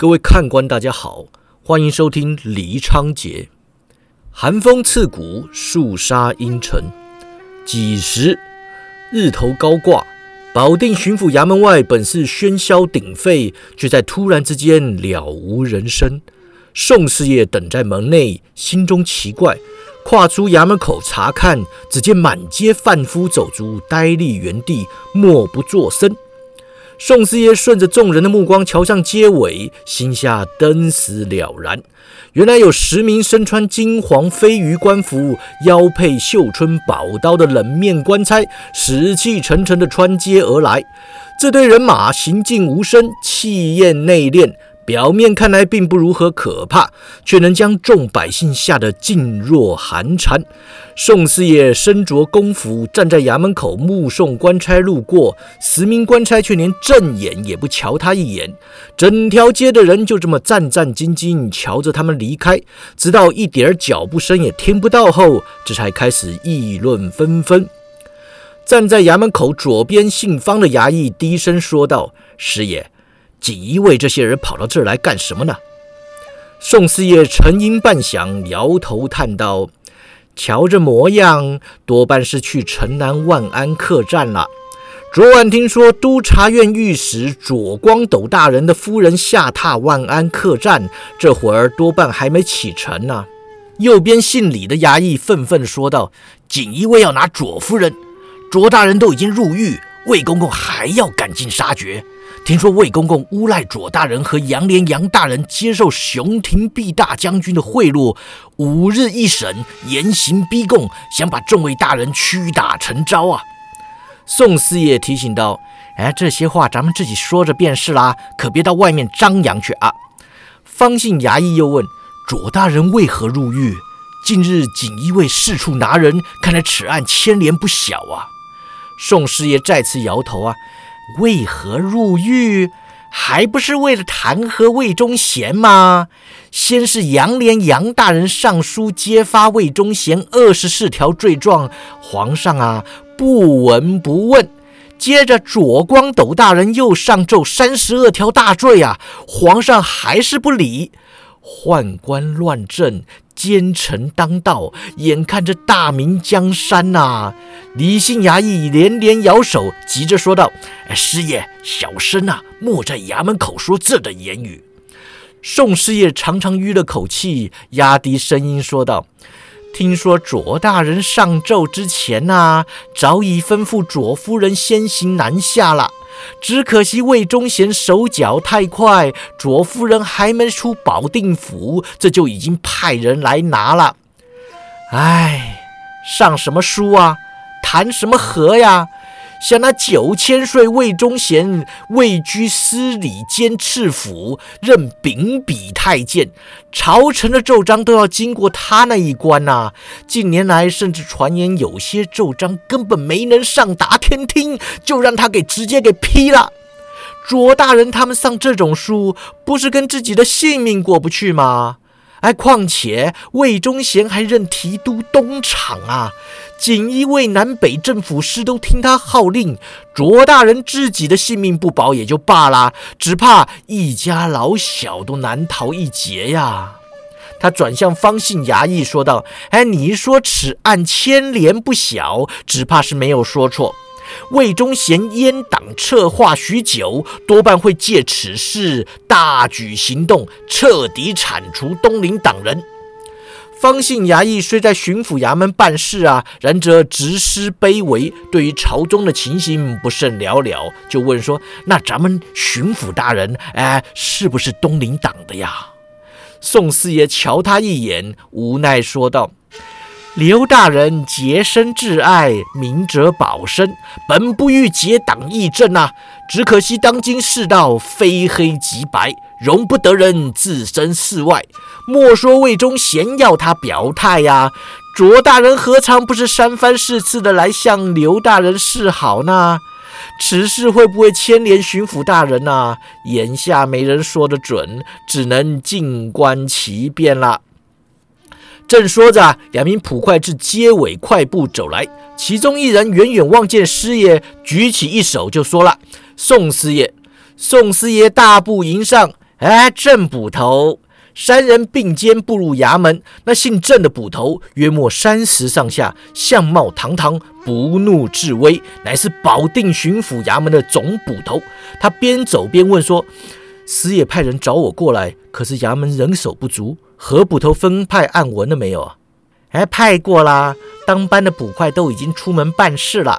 各位看官，大家好，欢迎收听黎昌杰。寒风刺骨，肃杀阴沉。几时日头高挂，保定巡抚衙门外本是喧嚣鼎沸，却在突然之间了无人声。宋四爷等在门内，心中奇怪，跨出衙门口查看，只见满街贩夫走卒呆立原地，默不作声。宋四爷顺着众人的目光瞧向街尾，心下登时了然。原来有十名身穿金黄飞鱼官服、腰佩绣春宝刀的冷面官差，死气沉沉地穿街而来。这队人马行进无声，气焰内敛。表面看来并不如何可怕，却能将众百姓吓得噤若寒蝉。宋四爷身着公服，站在衙门口目送官差路过，十名官差却连正眼也不瞧他一眼。整条街的人就这么战战兢兢瞧着他们离开，直到一点脚步声也听不到后，这才开始议论纷纷。站在衙门口左边姓方的衙役低声说道：“师爷。”锦衣卫这些人跑到这儿来干什么呢？宋四爷沉吟半晌，摇头叹道：“瞧这模样，多半是去城南万安客栈了。昨晚听说督察院御史左光斗大人的夫人下榻万安客栈，这会儿多半还没启程呢。”右边姓李的衙役愤愤说道：“锦衣卫要拿左夫人，左大人都已经入狱，魏公公还要赶尽杀绝。”听说魏公公诬赖左大人和杨连杨大人接受熊廷弼大将军的贿赂，五日一审，严刑逼供，想把众位大人屈打成招啊！宋四爷提醒道：“哎，这些话咱们自己说着便是啦，可别到外面张扬去啊。”方姓衙役又问：“左大人为何入狱？近日锦衣卫四处拿人，看来此案牵连不小啊。”宋四爷再次摇头啊。为何入狱？还不是为了弹劾魏忠贤吗？先是杨连杨大人上书揭发魏忠贤二十四条罪状，皇上啊不闻不问。接着左光斗大人又上奏三十二条大罪啊，皇上还是不理。宦官乱政。奸臣当道，眼看着大明江山呐！李姓衙役连连摇手，急着说道：“师爷，小生啊，莫在衙门口说这等言语。”宋师爷长长吁了口气，压低声音说道：“听说左大人上奏之前呐，早已吩咐左夫人先行南下了。”只可惜魏忠贤手脚太快，左夫人还没出保定府，这就已经派人来拿了。唉，上什么书啊？谈什么和呀？想那九千岁魏忠贤位居司礼监赤府，任秉笔太监，朝臣的奏章都要经过他那一关呐。近年来，甚至传言有些奏章根本没能上达天听，就让他给直接给批了。卓大人他们上这种书，不是跟自己的性命过不去吗？哎，况且魏忠贤还任提督东厂啊，锦衣卫南北政府司都听他号令，卓大人自己的性命不保也就罢了，只怕一家老小都难逃一劫呀。他转向方姓衙役说道：“哎，你一说此案牵连不小，只怕是没有说错。”魏忠贤阉党策划许久，多半会借此事大举行动，彻底铲除东林党人。方姓衙役虽在巡抚衙门办事啊，然则直思卑微，对于朝中的情形不甚了了，就问说：“那咱们巡抚大人，哎，是不是东林党的呀？”宋四爷瞧他一眼，无奈说道。刘大人洁身至爱，明哲保身，本不欲结党议政呐。只可惜当今世道非黑即白，容不得人置身事外。莫说魏忠贤要他表态呀，卓大人何尝不是三番四次的来向刘大人示好呢？此事会不会牵连巡抚大人呢？眼下没人说得准，只能静观其变了。正说着，两名捕快自街尾快步走来，其中一人远远望见师爷，举起一手就说了：“宋师爷。”宋师爷大步迎上，哎，郑捕头，三人并肩步入衙门。那姓郑的捕头约莫三十上下，相貌堂堂，不怒自威，乃是保定巡抚衙门的总捕头。他边走边问说：“师爷派人找我过来，可是衙门人手不足，何捕头分派案文了没有啊？”“哎，派过啦，当班的捕快都已经出门办事了。”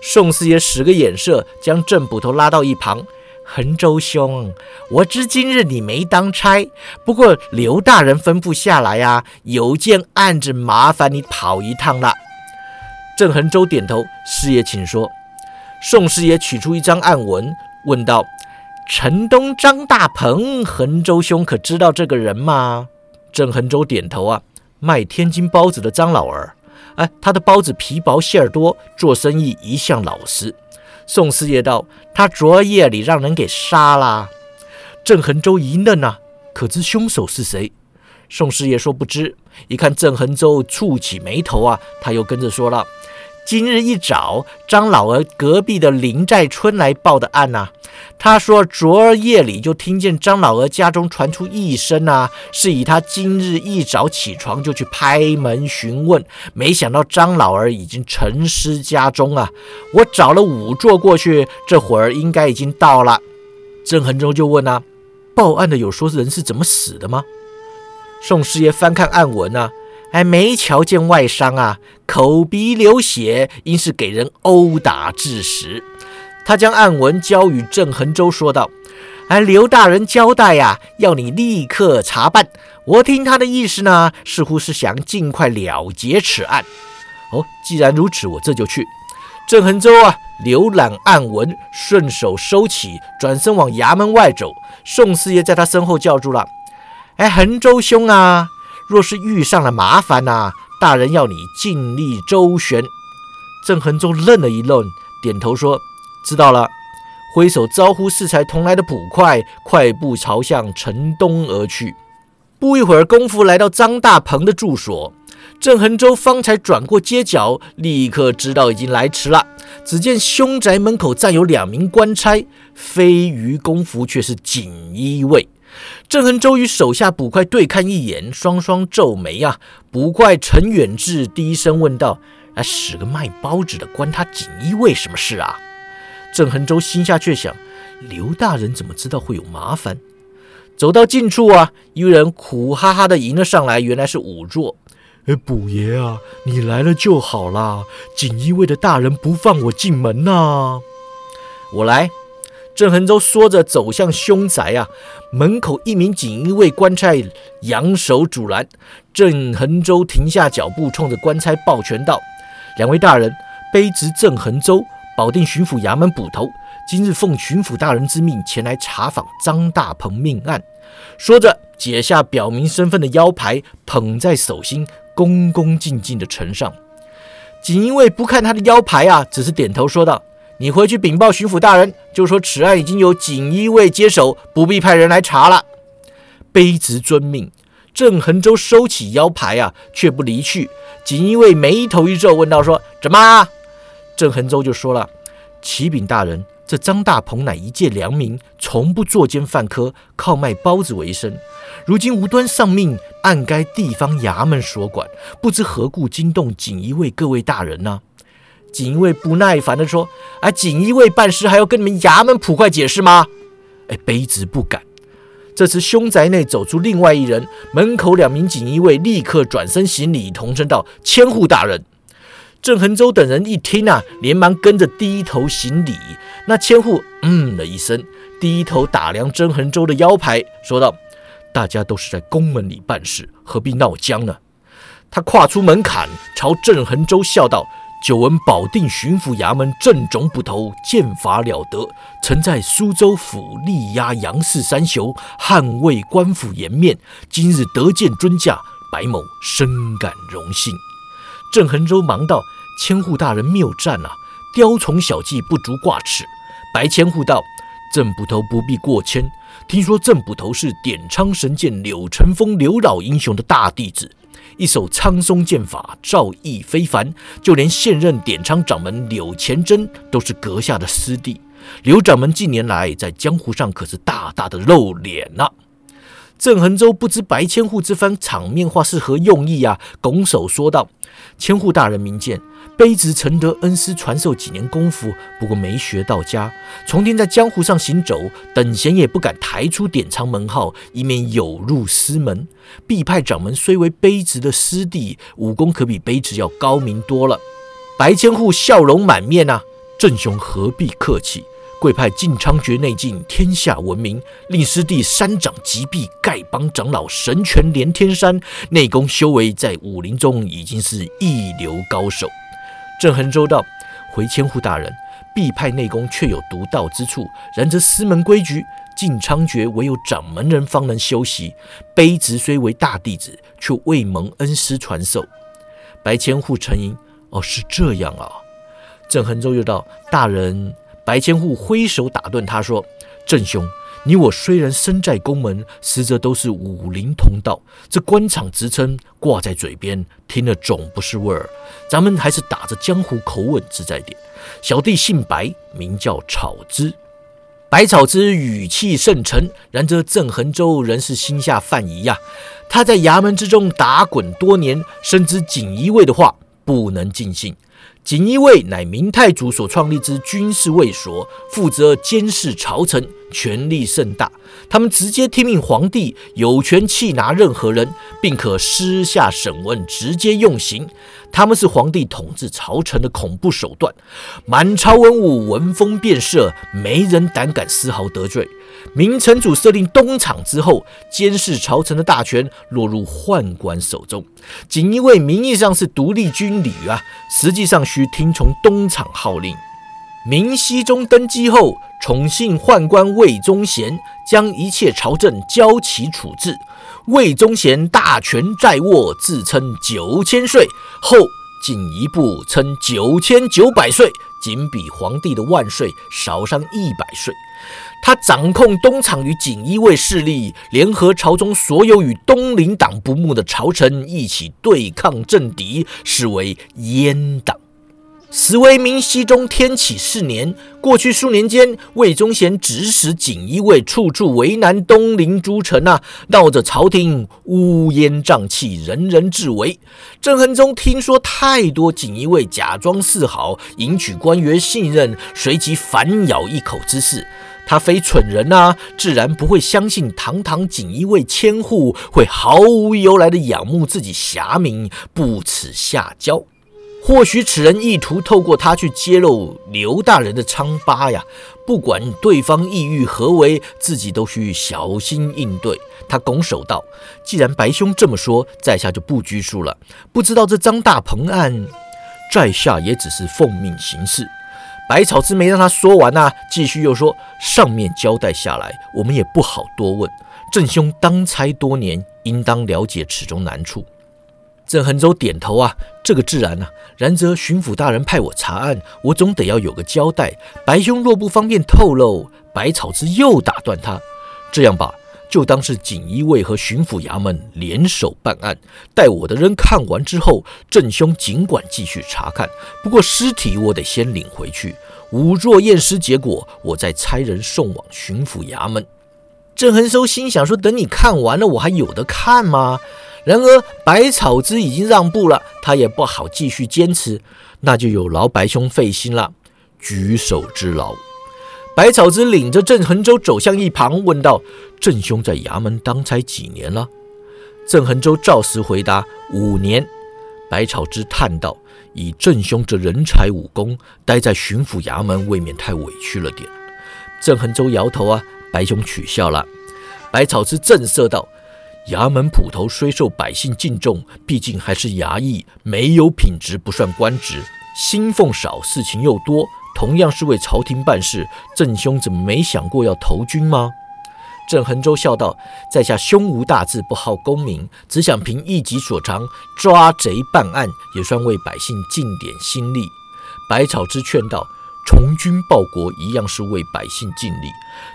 宋师爷使个眼色，将郑捕头拉到一旁。恒州兄，我知今日你没当差，不过刘大人吩咐下来呀，有件案子麻烦你跑一趟了。郑恒州点头，师爷请说。宋师爷取出一张案文，问道：“城东张大鹏，衡州兄可知道这个人吗？”郑衡州点头啊，卖天津包子的张老儿。哎，他的包子皮薄馅儿多，做生意一向老实。宋师爷道：“他昨夜里让人给杀了。”郑恒州一愣啊，可知凶手是谁？宋师爷说不知。一看郑恒州蹙起眉头啊，他又跟着说了。今日一早，张老儿隔壁的林寨村来报的案呐。他说，昨儿夜里就听见张老儿家中传出一声啊，是以他今日一早起床就去拍门询问，没想到张老儿已经沉尸家中啊。我找了仵作过去，这会儿应该已经到了。郑恒洲就问啊，报案的有说人是怎么死的吗？宋师爷翻看案文啊。哎，没瞧见外伤啊，口鼻流血，应是给人殴打致死。他将案文交与郑恒洲，说道：“哎，刘大人交代呀，要你立刻查办。我听他的意思呢，似乎是想尽快了结此案。哦，既然如此，我这就去。”郑恒洲啊，浏览案文，顺手收起，转身往衙门外走。宋四爷在他身后叫住了：“哎，恒州兄啊！”若是遇上了麻烦呐，大人要你尽力周旋。郑恒洲愣了一愣，点头说：“知道了。”挥手招呼适才同来的捕快，快步朝向城东而去。不一会儿功夫，来到张大鹏的住所。郑恒洲方才转过街角，立刻知道已经来迟了。只见凶宅门口站有两名官差，非余功夫却是锦衣卫。郑恒洲与手下捕快对看一眼，双双皱眉啊！捕快陈远志低声问道：“啊，使个卖包子的，关他锦衣卫什么事啊？”郑恒洲心下却想：刘大人怎么知道会有麻烦？走到近处啊，一人苦哈哈的迎了上来，原来是仵作。哎，捕爷啊，你来了就好啦！锦衣卫的大人不放我进门呐。我来。郑恒洲说着走向凶宅啊，门口一名锦衣卫官差扬手阻拦。郑恒洲停下脚步，冲着官差抱拳道：“两位大人，卑职郑恒洲，保定巡抚衙门捕头，今日奉巡抚大人之命前来查访张大鹏命案。”说着解下表明身份的腰牌，捧在手心，恭恭敬敬地呈上。锦衣卫不看他的腰牌啊，只是点头说道。你回去禀报巡抚大人，就说此案已经有锦衣卫接手，不必派人来查了。卑职遵命。郑恒州收起腰牌啊，却不离去。锦衣卫眉头一皱，问道：“说怎么？”郑恒州就说了：“启禀大人，这张大鹏乃一介良民，从不作奸犯科，靠卖包子为生。如今无端丧命，按该地方衙门所管，不知何故惊动锦衣卫各位大人呢？”锦衣卫不耐烦地说：“啊，锦衣卫办事还要跟你们衙门捕快解释吗？”哎，卑职不敢。这时凶宅内走出另外一人，门口两名锦衣卫立刻转身行礼，同声道：“千户大人。”郑恒洲等人一听啊，连忙跟着低头行礼。那千户嗯了一声，低头打量郑恒洲的腰牌，说道：“大家都是在宫门里办事，何必闹僵呢？”他跨出门槛，朝郑恒洲笑道。久闻保定巡抚衙门郑总捕头剑法了得，曾在苏州府力压杨氏三雄，捍卫官府颜面。今日得见尊驾，白某深感荣幸。郑恒州忙道：“千户大人谬赞啊！雕虫小技不足挂齿。”白千户道：“郑捕头不必过谦。听说郑捕头是点苍神剑柳成风柳老英雄的大弟子。”一手苍松剑法，造诣非凡，就连现任点苍掌门柳前真都是阁下的师弟。柳掌门近年来在江湖上可是大大的露脸呐。郑恒州不知白千户这番场面话是何用意啊，拱手说道：“千户大人明鉴，卑职承得恩师传授几年功夫，不过没学到家，从天在江湖上行走，等闲也不敢抬出典藏门号，以免有入师门。必派掌门虽为卑职的师弟，武功可比卑职要高明多了。”白千户笑容满面啊，郑兄何必客气？贵派晋昌诀内劲，天下闻名。令师弟山掌击毙，丐帮长老神拳连天山，内功修为在武林中已经是一流高手。郑恒州道：“回千户大人，必派内功确有独到之处，然则师门规矩，晋昌诀唯有掌门人方能修习。卑职虽为大弟子，却未蒙恩师传授。”白千户沉吟：“哦，是这样啊。”郑恒州又道：“大人。”白千户挥手打断他说：“郑兄，你我虽然身在宫门，实则都是武林同道。这官场职称挂在嘴边，听了总不是味儿。咱们还是打着江湖口吻自在点。小弟姓白，名叫草之。白草之语气甚沉，然则郑恒洲仍是心下犯疑呀。他在衙门之中打滚多年，深知锦衣卫的话不能尽信。”锦衣卫乃明太祖所创立之军事卫所，负责监视朝臣，权力甚大。他们直接听命皇帝，有权弃拿任何人，并可私下审问，直接用刑。他们是皇帝统治朝臣的恐怖手段，满朝文武闻风变色，没人胆敢丝毫得罪。明成祖设定东厂之后，监视朝臣的大权落入宦官手中。锦衣卫名义上是独立军旅啊，实际上需听从东厂号令。明熹宗登基后，宠幸宦官魏忠贤，将一切朝政交其处置。魏忠贤大权在握，自称九千岁，后进一步称九千九百岁，仅比皇帝的万岁少上一百岁。他掌控东厂与锦衣卫势力，联合朝中所有与东林党不睦的朝臣一起对抗政敌，视为阉党。时为明熹宗天启四年，过去数年间，魏忠贤指使锦衣卫处处为难东林诸臣啊，闹着朝廷乌烟瘴气，人人自危。郑恒宗听说太多锦衣卫假装示好，赢取官员信任，随即反咬一口之事。他非蠢人呐，自然不会相信堂堂锦衣卫千户会毫无由来的仰慕自己侠名，不耻下交。或许此人意图透过他去揭露刘大人的疮疤呀！不管对方意欲何为，自己都需小心应对。他拱手道：“既然白兄这么说，在下就不拘束了。不知道这张大鹏案，在下也只是奉命行事。”百草之没让他说完呐，继续又说：“上面交代下来，我们也不好多问。郑兄当差多年，应当了解此中难处。”郑恒洲点头啊，这个自然呐。然则巡抚大人派我查案，我总得要有个交代。白兄若不方便透露，百草之又打断他：“这样吧，就当是锦衣卫和巡抚衙门联手办案。待我的人看完之后，郑兄尽管继续查看。不过尸体我得先领回去，仵作验尸结果，我再差人送往巡抚衙门。”郑恒收心想说：“等你看完了，我还有的看吗？”然而百草之已经让步了，他也不好继续坚持，那就有劳白兄费心了，举手之劳。百草之领着郑恒洲走向一旁，问道：“郑兄在衙门当差几年了？”郑恒洲照实回答：“五年。”百草之叹道：“以郑兄这人才武功，待在巡抚衙门未免太委屈了点。”郑恒洲摇头啊，白兄取笑了。百草之震慑道。衙门捕头虽受百姓敬重，毕竟还是衙役，没有品质不算官职。薪俸少，事情又多，同样是为朝廷办事，郑兄怎么没想过要投军吗？郑恒洲笑道：“在下胸无大志，不好功名，只想凭一己所长，抓贼办案，也算为百姓尽点心力。”百草之劝道：“从军报国一样是为百姓尽力。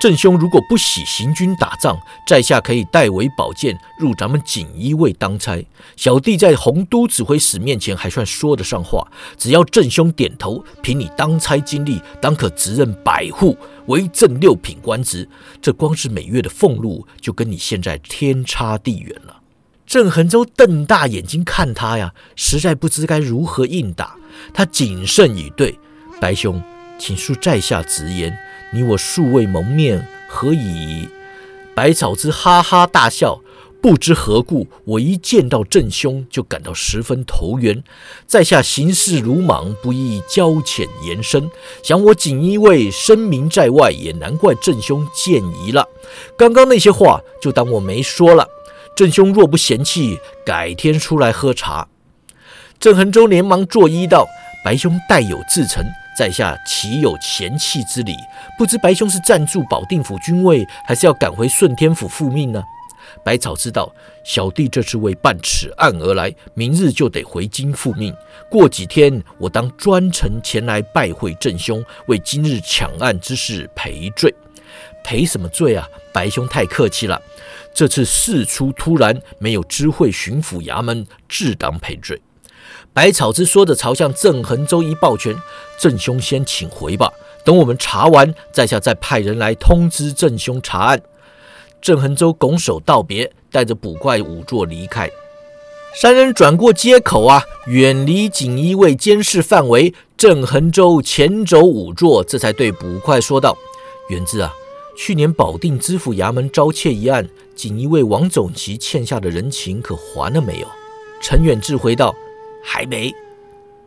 郑兄如果不喜行军打仗，在下可以代为保荐入咱们锦衣卫当差。小弟在洪都指挥使面前还算说得上话，只要郑兄点头，凭你当差经历，当可直任百户，为正六品官职。这光是每月的俸禄，就跟你现在天差地远了。郑恒洲瞪大眼睛看他呀，实在不知该如何应答。他谨慎以对，白兄，请恕在下直言，你我素未谋面，何以？百草之哈哈大笑，不知何故，我一见到郑兄就感到十分投缘。在下行事鲁莽，不宜交浅言深。想我锦衣卫声名在外，也难怪郑兄见疑了。刚刚那些话，就当我没说了。郑兄若不嫌弃，改天出来喝茶。郑恒洲连忙作揖道：“白兄待有自成，在下岂有嫌弃之理？不知白兄是暂驻保定府军位，还是要赶回顺天府复命呢？”百草知道，小弟这是为办此案而来，明日就得回京复命。过几天，我当专程前来拜会郑兄，为今日抢案之事赔罪。赔什么罪啊？白兄太客气了。这次事出突然，没有知会巡抚衙门，自当赔罪。百草之说着，朝向郑恒洲一抱拳：“郑兄先请回吧，等我们查完，在下再派人来通知郑兄查案。”郑恒洲拱手道别，带着捕怪仵作离开。三人转过街口啊，远离锦衣卫监视范围。郑恒洲前走仵作，这才对捕快说道：“元志啊，去年保定知府衙门招窃一案，锦衣卫王总旗欠下的人情可还了没有？”陈远志回道。还没。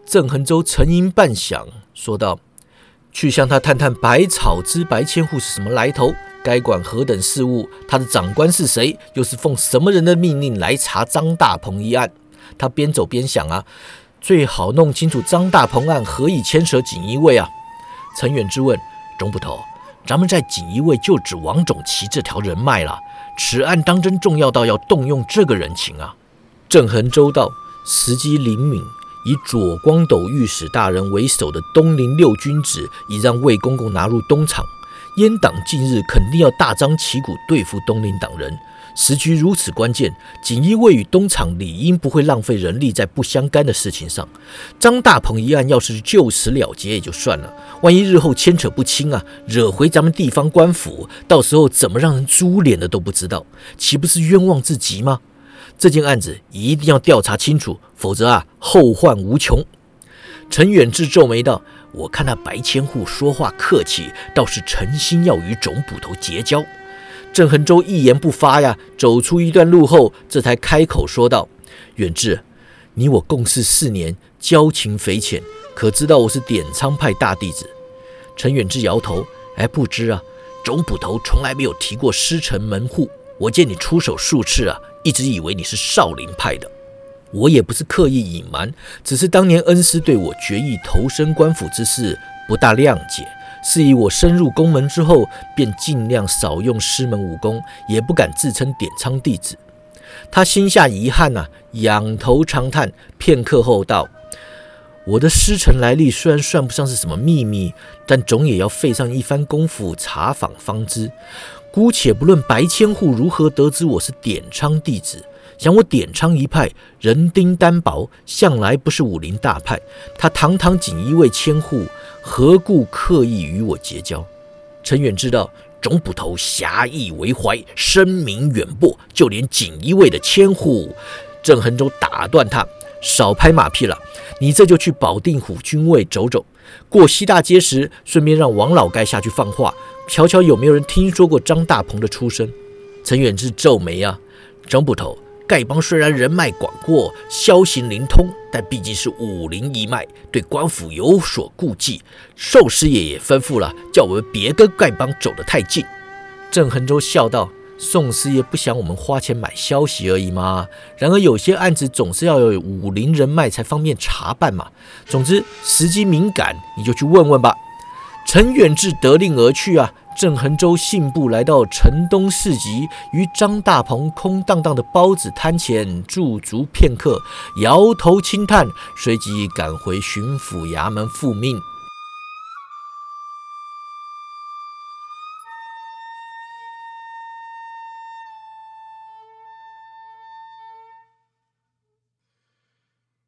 郑恒洲沉吟半晌，说道：“去向他探探百草之白千户是什么来头，该管何等事务，他的长官是谁，又是奉什么人的命令来查张大鹏一案？”他边走边想啊，最好弄清楚张大鹏案何以牵涉锦衣卫啊。陈远之问：“钟捕头，咱们在锦衣卫就指王总旗这条人脉了，此案当真重要到要动用这个人情啊？”郑恒洲道。时机灵敏，以左光斗御史大人为首的东林六君子已让魏公公拿入东厂，阉党近日肯定要大张旗鼓对付东林党人。时局如此关键，锦衣卫与东厂理应不会浪费人力在不相干的事情上。张大鹏一案要是就此了结也就算了，万一日后牵扯不清啊，惹回咱们地方官府，到时候怎么让人株连的都不知道，岂不是冤枉至极吗？这件案子一定要调查清楚，否则啊，后患无穷。陈远志皱眉道：“我看那白千户说话客气，倒是诚心要与总捕头结交。”郑恒洲一言不发呀，走出一段路后，这才开口说道：“远志，你我共事四年，交情匪浅，可知道我是点苍派大弟子？”陈远志摇头：“哎，不知啊，总捕头从来没有提过师承门户。我见你出手数次啊。”一直以为你是少林派的，我也不是刻意隐瞒，只是当年恩师对我决意投身官府之事不大谅解，是以我深入宫门之后，便尽量少用师门武功，也不敢自称点苍弟子。他心下遗憾呐，仰头长叹，片刻后道：“我的师承来历虽然算不上是什么秘密，但总也要费上一番功夫查访方知。”姑且不论白千户如何得知我是点昌弟子，想我点昌一派人丁单薄，向来不是武林大派。他堂堂锦衣卫千户，何故刻意与我结交？陈远知道总捕头侠义为怀，声名远播，就连锦衣卫的千户，郑恒州打断他：“少拍马屁了，你这就去保定府军卫走走。过西大街时，顺便让王老盖下去放话。”瞧瞧有没有人听说过张大鹏的出身？陈远志皱眉啊，张捕头，丐帮虽然人脉广阔，消息灵通，但毕竟是武林一脉，对官府有所顾忌。寿师爷也吩咐了，叫我们别跟丐帮走得太近。郑恒洲笑道：“宋师爷不想我们花钱买消息而已吗？然而有些案子总是要有武林人脉才方便查办嘛。总之时机敏感，你就去问问吧。”陈远志得令而去啊！郑恒州信步来到城东市集，于张大鹏空荡荡的包子摊前驻足片刻，摇头轻叹，随即赶回巡抚衙门复命。